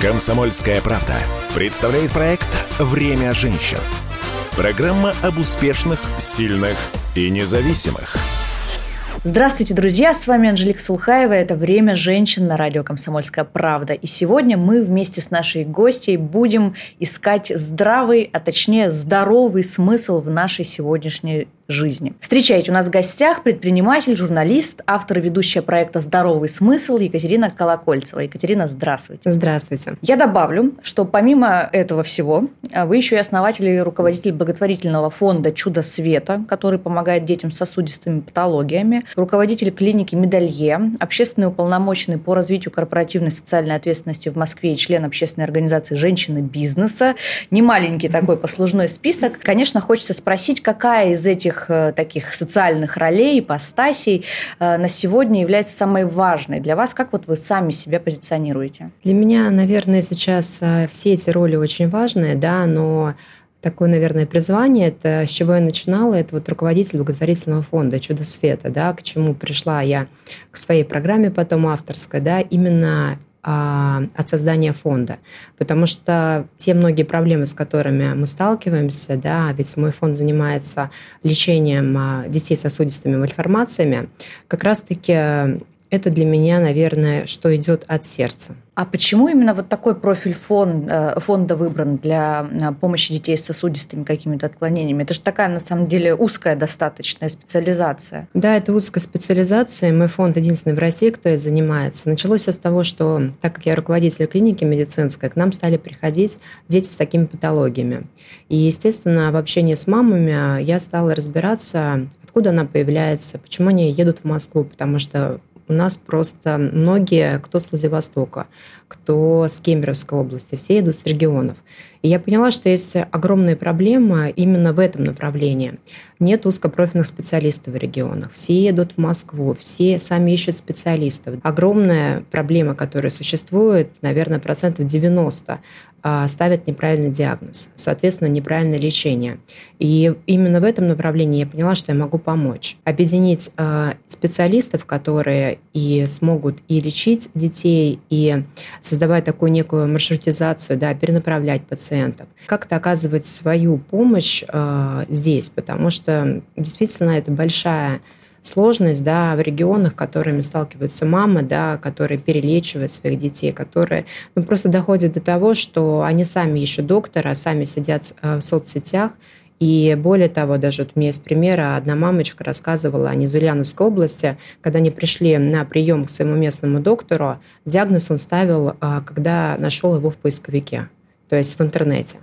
Комсомольская правда представляет проект «Время женщин». Программа об успешных, сильных и независимых. Здравствуйте, друзья! С вами Анжелика Сулхаева. Это «Время женщин» на радио «Комсомольская правда». И сегодня мы вместе с нашей гостьей будем искать здравый, а точнее здоровый смысл в нашей сегодняшней жизни. Встречайте, у нас в гостях предприниматель, журналист, автор и ведущая проекта «Здоровый смысл» Екатерина Колокольцева. Екатерина, здравствуйте. Здравствуйте. Я добавлю, что помимо этого всего, а, вы еще и основатель и руководитель благотворительного фонда «Чудо света», который помогает детям с сосудистыми патологиями, руководитель клиники «Медалье», общественный уполномоченный по развитию корпоративной социальной ответственности в Москве и член общественной организации «Женщины бизнеса». Немаленький такой послужной список. Конечно, хочется спросить, какая из этих этих э, таких социальных ролей, ипостасей э, на сегодня является самой важной для вас? Как вот вы сами себя позиционируете? Для меня, наверное, сейчас э, все эти роли очень важные, да, но такое, наверное, призвание, это с чего я начинала, это вот руководитель благотворительного фонда «Чудо света», да, к чему пришла я к своей программе потом авторской, да, именно от создания фонда. Потому что те многие проблемы, с которыми мы сталкиваемся, да, ведь мой фонд занимается лечением а, детей с сосудистыми мальформациями, как раз-таки это для меня, наверное, что идет от сердца. А почему именно вот такой профиль фон, э, фонда выбран для э, помощи детей с сосудистыми какими-то отклонениями? Это же такая, на самом деле, узкая достаточная специализация. Да, это узкая специализация. Мой фонд единственный в России, кто и занимается. Началось с того, что, так как я руководитель клиники медицинской, к нам стали приходить дети с такими патологиями. И, естественно, в общении с мамами я стала разбираться, откуда она появляется, почему они едут в Москву, потому что у нас просто многие, кто с Владивостока, кто с Кемеровской области, все идут с регионов. И я поняла, что есть огромная проблема именно в этом направлении. Нет узкопрофильных специалистов в регионах. Все едут в Москву, все сами ищут специалистов. Огромная проблема, которая существует, наверное, процентов 90 а, ставят неправильный диагноз, соответственно, неправильное лечение. И именно в этом направлении я поняла, что я могу помочь. Объединить а, специалистов, которые и смогут и лечить детей, и создавать такую некую маршрутизацию, да, перенаправлять пациентов. Как-то оказывать свою помощь э, здесь, потому что действительно это большая сложность да, в регионах, которыми сталкиваются мамы, да, которые перелечивают своих детей, которые ну, просто доходят до того, что они сами ищут доктора, сами сидят э, в соцсетях, и более того, даже вот у меня есть пример, одна мамочка рассказывала о Низульяновской области, когда они пришли на прием к своему местному доктору, диагноз он ставил, э, когда нашел его в поисковике, то есть в интернете.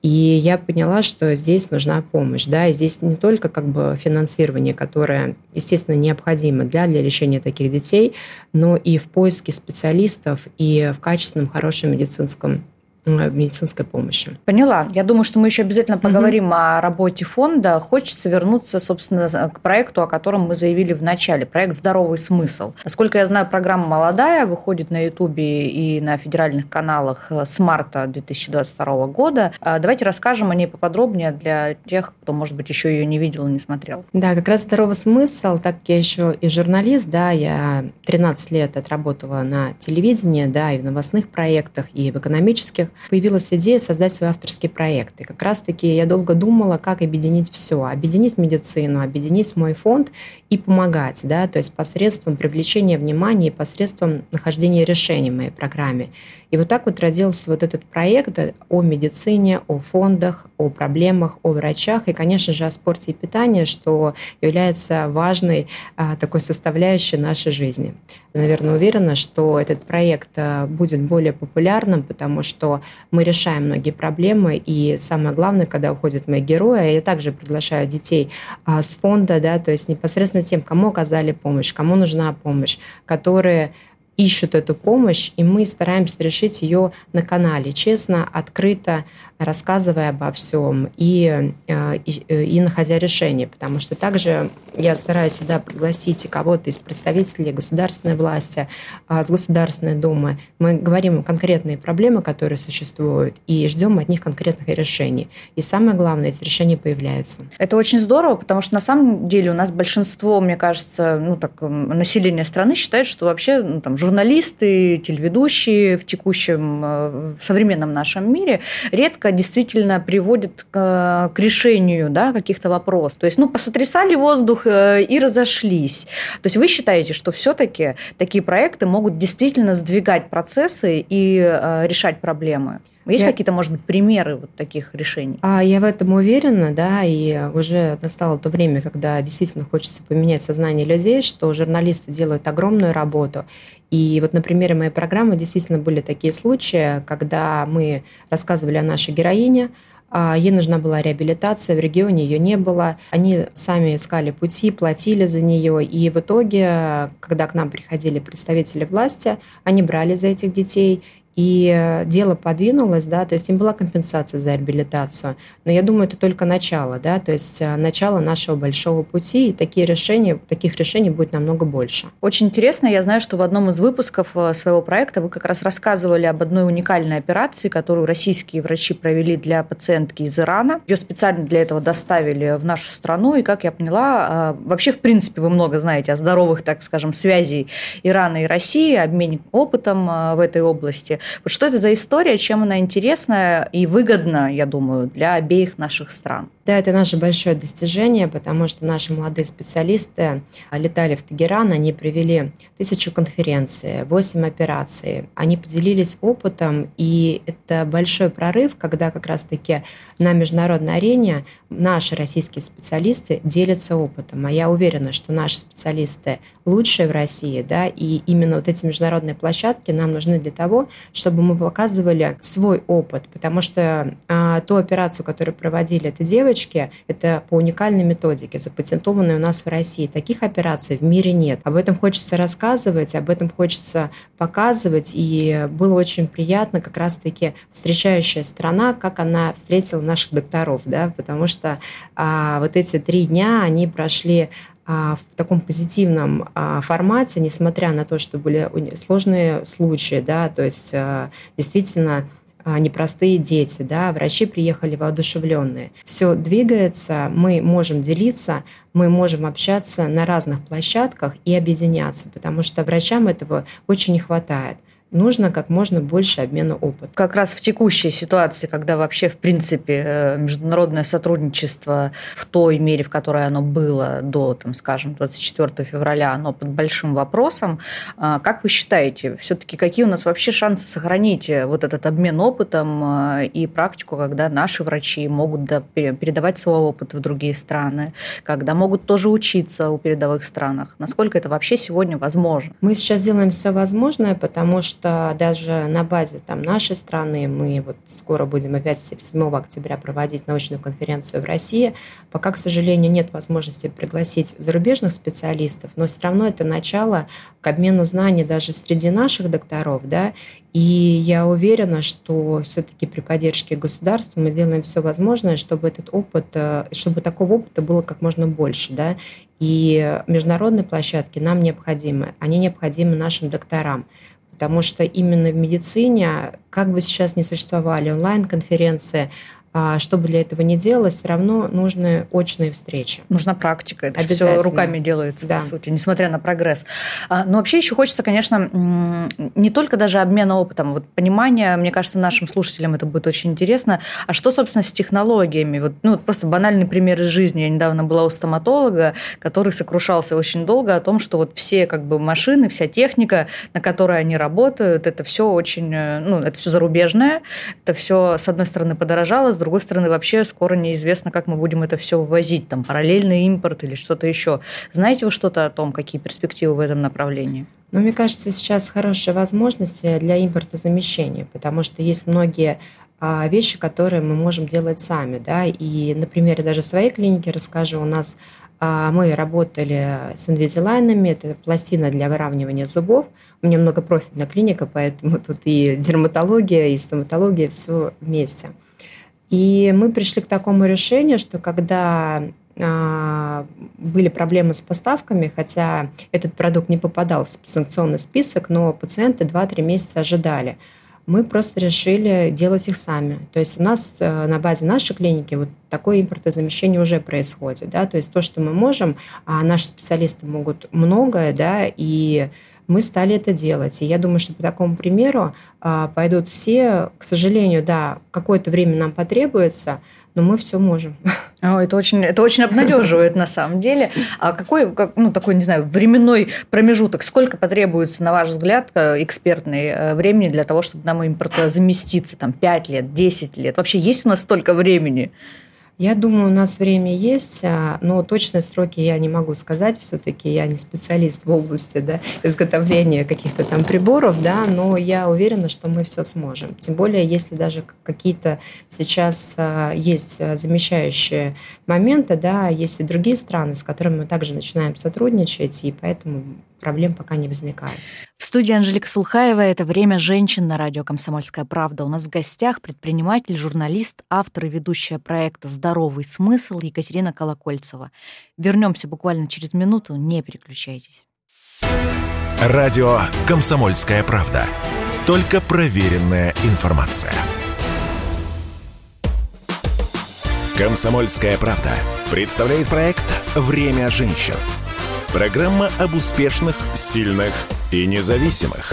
И я поняла, что здесь нужна помощь. Да, и здесь не только как бы финансирование, которое, естественно, необходимо для, для лечения таких детей, но и в поиске специалистов и в качественном, хорошем медицинском медицинской помощи. Поняла. Я думаю, что мы еще обязательно поговорим угу. о работе фонда. Хочется вернуться, собственно, к проекту, о котором мы заявили в начале. Проект «Здоровый смысл». Насколько я знаю, программа «Молодая» выходит на Ютубе и на федеральных каналах с марта 2022 года. А давайте расскажем о ней поподробнее для тех, кто, может быть, еще ее не видел и не смотрел. Да, как раз «Здоровый смысл», так как я еще и журналист, да, я 13 лет отработала на телевидении, да, и в новостных проектах, и в экономических появилась идея создать свой авторский проект. И как раз-таки я долго думала, как объединить все. Объединить медицину, объединить мой фонд и помогать, да, то есть посредством привлечения внимания и посредством нахождения решений в моей программе. И вот так вот родился вот этот проект о медицине, о фондах, о проблемах, о врачах и, конечно же, о спорте и питании, что является важной а, такой составляющей нашей жизни. Наверное, уверена, что этот проект а, будет более популярным, потому что мы решаем многие проблемы, и самое главное, когда уходят мои герои, я также приглашаю детей а, с фонда, да, то есть непосредственно тем, кому оказали помощь, кому нужна помощь, которые ищут эту помощь, и мы стараемся решить ее на канале, честно, открыто, рассказывая обо всем и, э, и, э, и находя решение. Потому что также я стараюсь сюда пригласить кого-то из представителей государственной власти, а, с Государственной Думы. Мы говорим конкретные проблемы, которые существуют, и ждем от них конкретных решений. И самое главное, эти решения появляются. Это очень здорово, потому что на самом деле у нас большинство, мне кажется, ну, так, население страны считает, что вообще ну, там, журналисты, телеведущие в текущем, э, в современном нашем мире редко действительно приводят к, к решению да, каких-то вопросов. То есть, ну, посотрясали воздух э, и разошлись. То есть вы считаете, что все-таки такие проекты могут действительно сдвигать процессы и э, решать проблемы? Есть я... какие-то, может быть, примеры вот таких решений? А я в этом уверена, да, и уже настало то время, когда действительно хочется поменять сознание людей, что журналисты делают огромную работу. И вот на примере моей программы действительно были такие случаи, когда мы рассказывали о нашей героине, а Ей нужна была реабилитация, в регионе ее не было. Они сами искали пути, платили за нее. И в итоге, когда к нам приходили представители власти, они брали за этих детей и э, дело подвинулось, да, то есть им была компенсация за реабилитацию. Но я думаю, это только начало, да, то есть э, начало нашего большого пути, и такие решения, таких решений будет намного больше. Очень интересно, я знаю, что в одном из выпусков э, своего проекта вы как раз рассказывали об одной уникальной операции, которую российские врачи провели для пациентки из Ирана. Ее специально для этого доставили в нашу страну, и, как я поняла, вообще, в принципе, вы много знаете о здоровых, так скажем, связей Ирана и России, обмене опытом в этой области. Вот что это за история, чем она интересна и выгодна, я думаю, для обеих наших стран? Да, это наше большое достижение, потому что наши молодые специалисты летали в Тегеран, они провели тысячу конференций, восемь операций. Они поделились опытом, и это большой прорыв, когда как раз-таки на международной арене наши российские специалисты делятся опытом. А я уверена, что наши специалисты лучшие в России, да, и именно вот эти международные площадки нам нужны для того, чтобы мы показывали свой опыт, потому что а, ту операцию, которую проводили эти девочки, это по уникальной методике, запатентованной у нас в России. Таких операций в мире нет. Об этом хочется рассказывать, об этом хочется показывать, и было очень приятно как раз-таки встречающая страна, как она встретила наших докторов, да, потому что а, вот эти три дня они прошли а, в таком позитивном а, формате, несмотря на то, что были сложные случаи, да, то есть а, действительно непростые дети, да, врачи приехали воодушевленные. Все двигается, мы можем делиться, мы можем общаться на разных площадках и объединяться, потому что врачам этого очень не хватает нужно как можно больше обмена опытом. Как раз в текущей ситуации, когда вообще, в принципе, э, международное сотрудничество в той мере, в которой оно было до, там, скажем, 24 февраля, оно под большим вопросом, а, как вы считаете, все-таки какие у нас вообще шансы сохранить э, вот этот обмен опытом э, и практику, когда наши врачи могут передавать свой опыт в другие страны, когда могут тоже учиться у передовых странах? Насколько это вообще сегодня возможно? Мы сейчас делаем все возможное, потому что что даже на базе там, нашей страны мы вот скоро будем опять 7 октября проводить научную конференцию в России. Пока, к сожалению, нет возможности пригласить зарубежных специалистов, но все равно это начало к обмену знаний даже среди наших докторов, да, и я уверена, что все-таки при поддержке государства мы сделаем все возможное, чтобы этот опыт, э, чтобы такого опыта было как можно больше, да. И международные площадки нам необходимы, они необходимы нашим докторам. Потому что именно в медицине, как бы сейчас не существовали онлайн-конференции, а что бы для этого не делалось, все равно нужны очные встречи. Нужна практика. Это все руками делается, да. по сути, несмотря на прогресс. А, но вообще еще хочется, конечно, не только даже обмена опытом, вот понимание, мне кажется, нашим слушателям это будет очень интересно. А что, собственно, с технологиями? Вот, ну, просто банальный пример из жизни. Я недавно была у стоматолога, который сокрушался очень долго о том, что вот все как бы машины, вся техника, на которой они работают, это все очень, э, ну, это все зарубежное, это все, с одной стороны, подорожало, с другой стороны, вообще скоро неизвестно, как мы будем это все ввозить, там, параллельный импорт или что-то еще. Знаете вы что-то о том, какие перспективы в этом направлении? Ну, мне кажется, сейчас хорошая возможность для импортозамещения, потому что есть многие а, вещи, которые мы можем делать сами, да, и, например, даже своей клинике расскажу, у нас а, мы работали с инвизилайнами, это пластина для выравнивания зубов. У меня многопрофильная клиника, поэтому тут и дерматология, и стоматология, все вместе – И мы пришли к такому решению, что когда а, были проблемы с поставками, хотя этот продукт не попадал в санкционный список, но пациенты 2-3 месяца ожидали. Мы просто решили делать их сами. То есть у нас э, на базе нашей клиники вот такое импортозамещение уже происходит. Да? То есть то, что мы можем, а наши специалисты могут многое, да, и мы стали это делать. И я думаю, что по такому примеру а, пойдут все. К сожалению, да, какое-то время нам потребуется, но мы все можем. О, это очень, это очень обнадеживает на самом деле. А какой, как, ну, такой, не знаю, временной промежуток, сколько потребуется, на ваш взгляд, э, экспертный э, времени для того, чтобы нам импорт заместиться? Там 5 лет, 10 лет? Вообще есть у нас столько времени? Я думаю, у нас время есть, а, но точные сроки я не могу сказать. Все-таки я не специалист в области да, изготовления каких-то там приборов, да, но я уверена, что мы все сможем. Тем более, если даже какие-то сейчас а, есть замещающие моменты, да, есть и другие страны, с которыми мы также начинаем сотрудничать, и поэтому проблем пока не возникает. Студии Анжелика Сулхаева «Это время женщин» на радио «Комсомольская правда». У нас в гостях предприниматель, журналист, автор и ведущая проекта «Здоровый смысл» Екатерина Колокольцева. Вернемся буквально через минуту, не переключайтесь. Радио «Комсомольская правда». Только проверенная информация. «Комсомольская правда» представляет проект «Время женщин» Программа об успешных, сильных и независимых.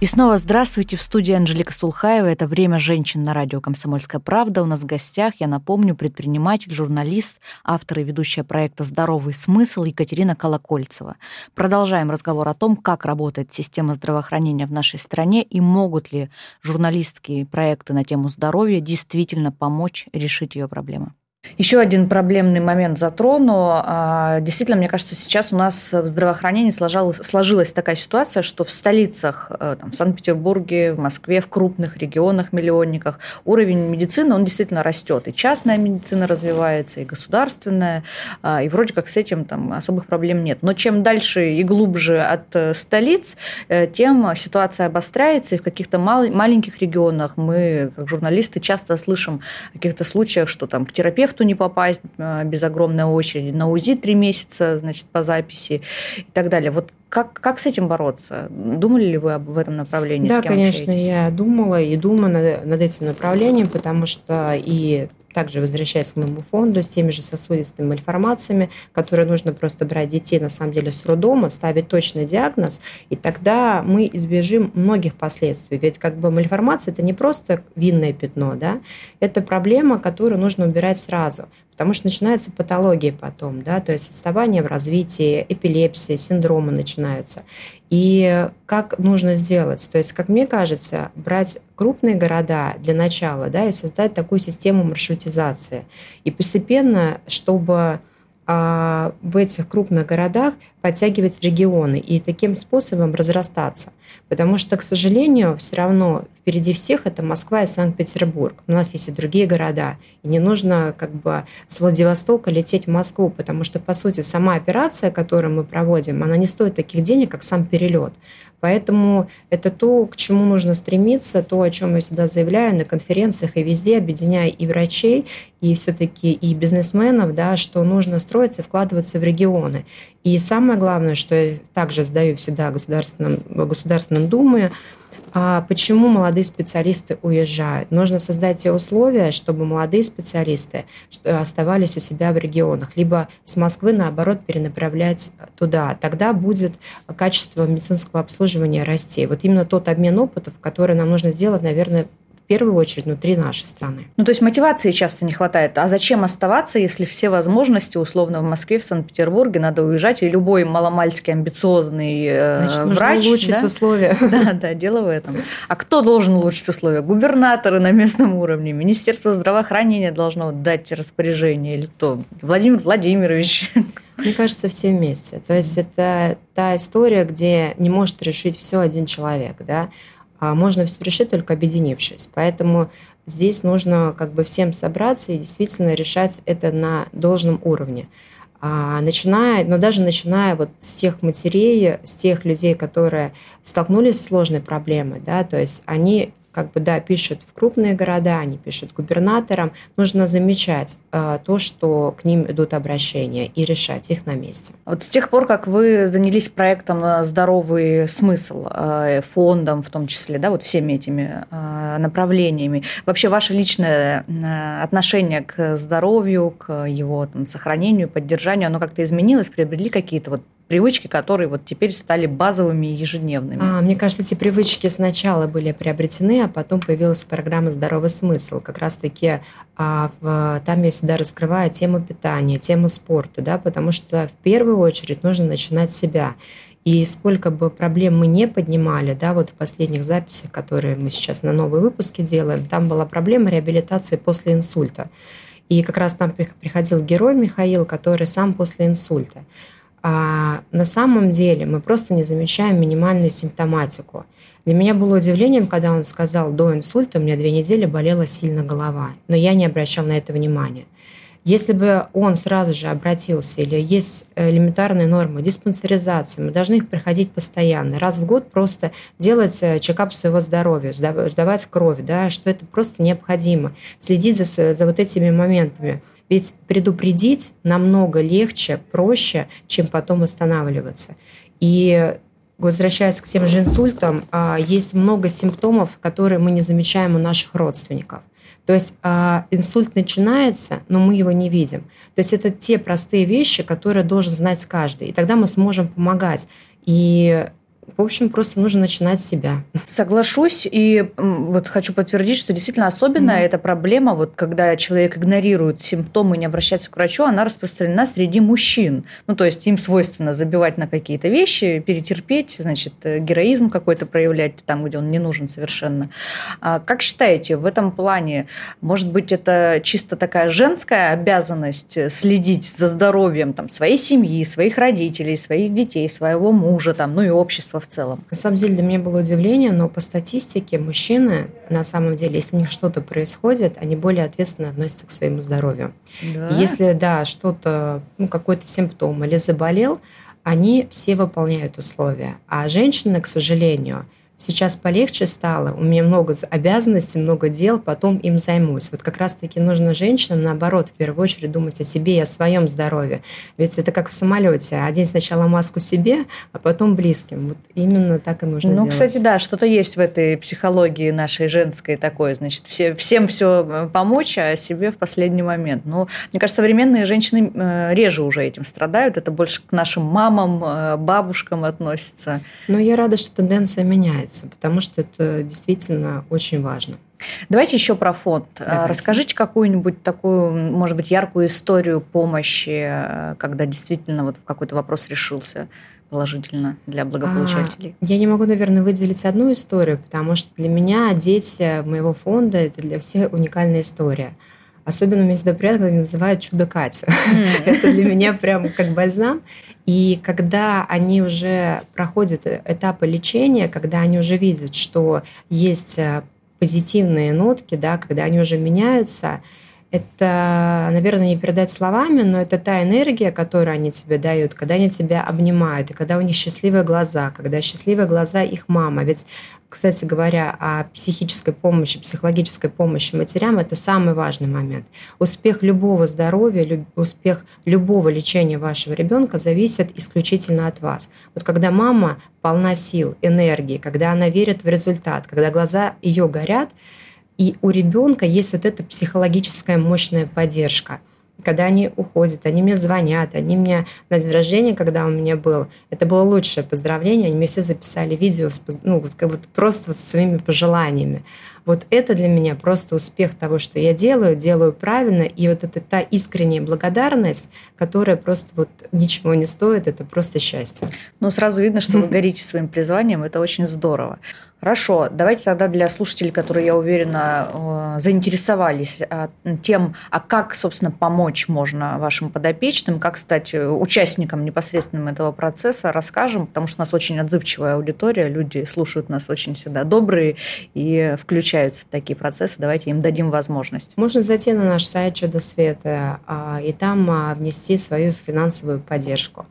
И снова здравствуйте. В студии Анжелика Сулхаева. Это «Время женщин» на радио «Комсомольская правда». У нас в гостях, я напомню, предприниматель, журналист, автор и ведущая проекта «Здоровый смысл» Екатерина Колокольцева. Продолжаем разговор о том, как работает система здравоохранения в нашей стране и могут ли журналистские проекты на тему здоровья действительно помочь решить ее проблемы. Еще один проблемный момент затрону. А, действительно, мне кажется, сейчас у нас в здравоохранении сложилась, сложилась такая ситуация, что в столицах, э, там, в Санкт-Петербурге, в Москве, в крупных регионах, миллионниках, уровень медицины, он действительно растет. И частная медицина развивается, и государственная, а, и вроде как с этим там особых проблем нет. Но чем дальше и глубже от э, столиц, э, тем ситуация обостряется, и в каких-то мал- маленьких регионах мы, как журналисты, часто слышим о каких-то случаях, что там к терапевту терапевту не попасть а, без огромной очереди, на УЗИ три месяца, значит, по записи и так далее. Вот как, как с этим бороться? Думали ли вы об этом направлении? Да, конечно, общаетесь? я думала и думаю над, над этим направлением, потому что и также возвращаясь к моему фонду с теми же сосудистыми мальформациями, которые нужно просто брать детей на самом деле с роддома, ставить точный диагноз, и тогда мы избежим многих последствий. Ведь как бы мальформация – это не просто винное пятно, да? это проблема, которую нужно убирать сразу потому что начинаются патологии потом, да, то есть отставание в развитии, эпилепсия, синдромы начинаются. И как нужно сделать? То есть, как мне кажется, брать крупные города для начала, да, и создать такую систему маршрутизации. И постепенно, чтобы а, в этих крупных городах подтягивать регионы и таким способом разрастаться. Потому что, к сожалению, все равно впереди всех это Москва и Санкт-Петербург. У нас есть и другие города. И не нужно как бы с Владивостока лететь в Москву, потому что, по сути, сама операция, которую мы проводим, она не стоит таких денег, как сам перелет. Поэтому это то, к чему нужно стремиться, то, о чем я всегда заявляю на конференциях и везде, объединяя и врачей, и все-таки и бизнесменов, да, что нужно строиться, вкладываться в регионы. И самое главное, что я также задаю всегда государственным, государственным думе, а почему молодые специалисты уезжают? Нужно создать те условия, чтобы молодые специалисты оставались у себя в регионах, либо с Москвы, наоборот, перенаправлять туда. Тогда будет качество медицинского обслуживания расти. Вот именно тот обмен опытов, который нам нужно сделать, наверное, первую очередь внутри нашей страны. Ну, то есть мотивации часто не хватает. А зачем оставаться, если все возможности, условно, в Москве, в Санкт-Петербурге, надо уезжать, и любой маломальский амбициозный э, Значит, врач... Нужно улучшить да? условия. Да, да, дело в этом. А кто должен улучшить условия? Губернаторы на местном уровне, Министерство здравоохранения должно дать распоряжение, или кто? Владимир Владимирович. Мне кажется, все вместе. То есть это та история, где не может решить все один человек, да, можно все решить только объединившись. Поэтому здесь нужно как бы всем собраться и действительно решать это на должном уровне. А начиная, но даже начиная вот с тех матерей, с тех людей, которые столкнулись с сложной проблемой, да, то есть они как бы, да, пишут в крупные города, они пишут губернаторам. Нужно замечать э, то, что к ним идут обращения и решать их на месте. Вот с тех пор, как вы занялись проектом э, «Здоровый смысл», э, фондом в том числе, да, вот всеми этими э, направлениями, вообще ваше личное э, отношение к здоровью, к его там, сохранению, поддержанию, оно как-то изменилось, приобрели какие-то вот привычки, которые вот теперь стали базовыми и ежедневными? А, мне кажется, эти привычки сначала были приобретены, а потом появилась программа «Здоровый смысл». Как раз-таки а, в, там я всегда раскрываю тему питания, тему спорта, да, потому что в первую очередь нужно начинать с себя. И сколько бы проблем мы не поднимали, да, вот в последних записях, которые мы сейчас на новые выпуски делаем, там была проблема реабилитации после инсульта. И как раз там приходил герой Михаил, который сам после инсульта. А на самом деле мы просто не замечаем минимальную симптоматику. Для меня было удивлением, когда он сказал, до инсульта у меня две недели болела сильно голова, но я не обращал на это внимания. Если бы он сразу же обратился, или есть элементарные нормы диспансеризации, мы должны их проходить постоянно, раз в год просто делать э, чекап своего здоровья, сдавать кровь, да, что это просто необходимо, следить за, за вот этими моментами. Ведь предупредить намного легче, проще, чем потом восстанавливаться. И возвращаясь к тем же инсультам, а, есть много симптомов, которые мы не замечаем у наших родственников. То есть а, инсульт начинается, но мы его не видим. То есть это те простые вещи, которые должен знать каждый. И тогда мы сможем помогать. И в общем, просто нужно начинать с себя. Соглашусь, и вот хочу подтвердить, что действительно особенно mm-hmm. эта проблема, вот когда человек игнорирует симптомы и не обращается к врачу, она распространена среди мужчин. Ну, то есть им свойственно забивать на какие-то вещи, перетерпеть, значит, э, героизм какой-то проявлять там, где он не нужен совершенно. А как считаете, в этом плане, может быть, это чисто такая женская обязанность следить за здоровьем там, своей семьи, своих родителей, своих детей, своего мужа, там, ну и общества в целом? На самом деле для меня было удивление, но по статистике мужчины, на самом деле, если у них что-то происходит, они более ответственно относятся к своему здоровью. Да? Если, да, что-то, ну, какой-то симптом или заболел, они все выполняют условия. А женщины, к сожалению, Сейчас полегче стало, у меня много обязанностей, много дел, потом им займусь. Вот как раз-таки нужно женщинам, наоборот, в первую очередь думать о себе и о своем здоровье. Ведь это как в самолете. Один сначала маску себе, а потом близким. Вот именно так и нужно ну, делать. Ну, кстати, да, что-то есть в этой психологии нашей женской такой. Значит, все, всем все э, помочь, а себе в последний момент. Но, мне кажется, современные женщины э, реже уже этим страдают. Это больше к нашим мамам, э, бабушкам относится. Но я рада, что тенденция меняется меняется, потому что это действительно очень важно. Давайте еще про фонд. А, Давайте. Расскажите какую-нибудь такую, может быть, яркую историю помощи, когда действительно вот какой-то вопрос решился положительно для благополучателей? А, я не могу, наверное, выделить одну историю, потому что для меня дети моего фонда – это для всех уникальная история. Особенно меня всегда приятно называют «Чудо Катя». Mm. это для меня прям как бальзам. И когда они уже проходят этапы лечения, когда они уже видят, что есть э, позитивные нотки, да, когда они уже меняются, это, наверное, не передать словами, но это та энергия, которую они тебе дают, когда они тебя обнимают, и когда у них счастливые глаза, когда счастливые глаза их мама. Ведь, кстати говоря, о психической помощи, психологической помощи матерям – это самый важный момент. Успех любого здоровья, успех любого лечения вашего ребенка зависит исключительно от вас. Вот когда мама полна сил, энергии, когда она верит в результат, когда глаза ее горят – и у ребенка есть вот эта психологическая мощная поддержка. Когда они уходят, они мне звонят, они мне на день рождения, когда у меня был, это было лучшее поздравление, они мне все записали видео, ну, вот, вот просто со своими пожеланиями. Вот это для меня просто успех того, что я делаю, делаю правильно, и вот это та искренняя благодарность, которая просто вот ничего не стоит, это просто счастье. Ну, сразу видно, что вы горите своим призванием, это очень здорово. Хорошо, давайте тогда для слушателей, которые, я уверена, э, заинтересовались а, тем, а как, собственно, помочь можно вашим подопечным, как стать участником непосредственным этого процесса, расскажем, потому что у нас очень отзывчивая аудитория, люди слушают нас очень всегда добрые и включаются в такие процессы. Давайте им дадим возможность. Можно зайти на наш сайт Чудо Света а, и там а, внести свою финансовую поддержку.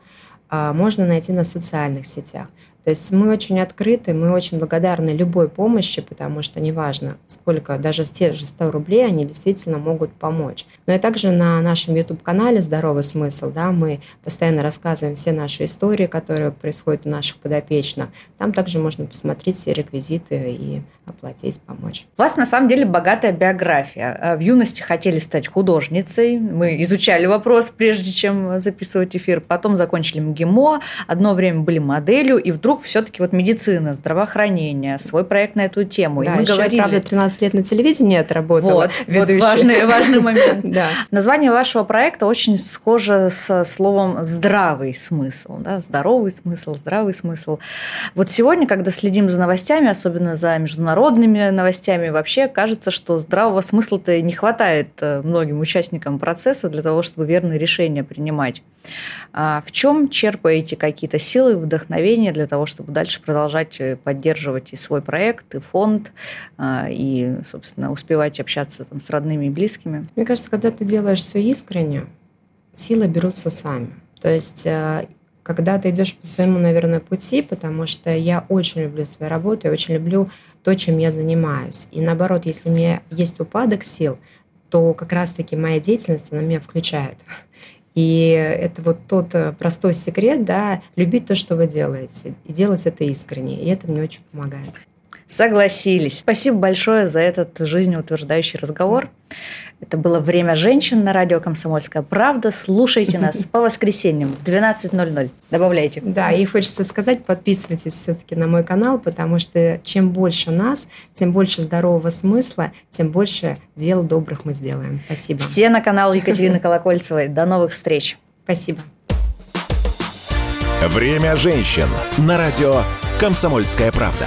Можно найти на социальных сетях. То есть мы очень открыты, мы очень благодарны любой помощи, потому что неважно, сколько, даже те же 100 рублей, они действительно могут помочь. Но и также на нашем YouTube-канале «Здоровый смысл» да, мы постоянно рассказываем все наши истории, которые происходят у наших подопечных. Там также можно посмотреть все реквизиты и оплатить, помочь. У вас на самом деле богатая биография. А в юности хотели стать художницей. Мы изучали вопрос, прежде чем записывать эфир. Потом закончили МГИМО. Одно время были моделью. И вдруг все-таки вот медицина, здравоохранение, свой проект на эту тему. Да, и мы еще, говорили... правда, 13 лет на телевидении отработала. Вот, вот важный, важный момент. да. Название вашего проекта очень схоже со словом «здравый смысл». Да? Здоровый смысл, здравый смысл. Вот сегодня, когда следим за новостями, особенно за международными новостями, вообще кажется, что здравого смысла-то не хватает э, многим участникам процесса для того, чтобы верные решения принимать. А в чем черпаете какие-то силы, вдохновения для того, чтобы дальше продолжать э, поддерживать и свой проект, и фонд, а, и, собственно, успевать общаться там, с родными и близкими? Мне кажется, когда ты делаешь все искренне, силы берутся сами. То есть э, когда ты идешь по своему, наверное, пути, потому что я очень люблю свою работу, я очень люблю то, чем я занимаюсь. И наоборот, если у меня есть упадок сил, то как раз-таки моя деятельность, она меня включает. И это вот тот э, простой секрет, да, любить то, что вы делаете, и делать это искренне. И это мне очень помогает. Согласились. Спасибо большое за этот жизнеутверждающий разговор. Это было «Время женщин» на радио «Комсомольская правда». Слушайте нас по воскресеньям в 12.00. Добавляйте. Да, и хочется сказать, подписывайтесь все-таки на мой канал, потому что чем больше нас, тем больше здорового смысла, тем больше дел добрых мы сделаем. Спасибо. Все на канал Екатерины Колокольцевой. До новых встреч. Спасибо. «Время женщин» на радио «Комсомольская правда».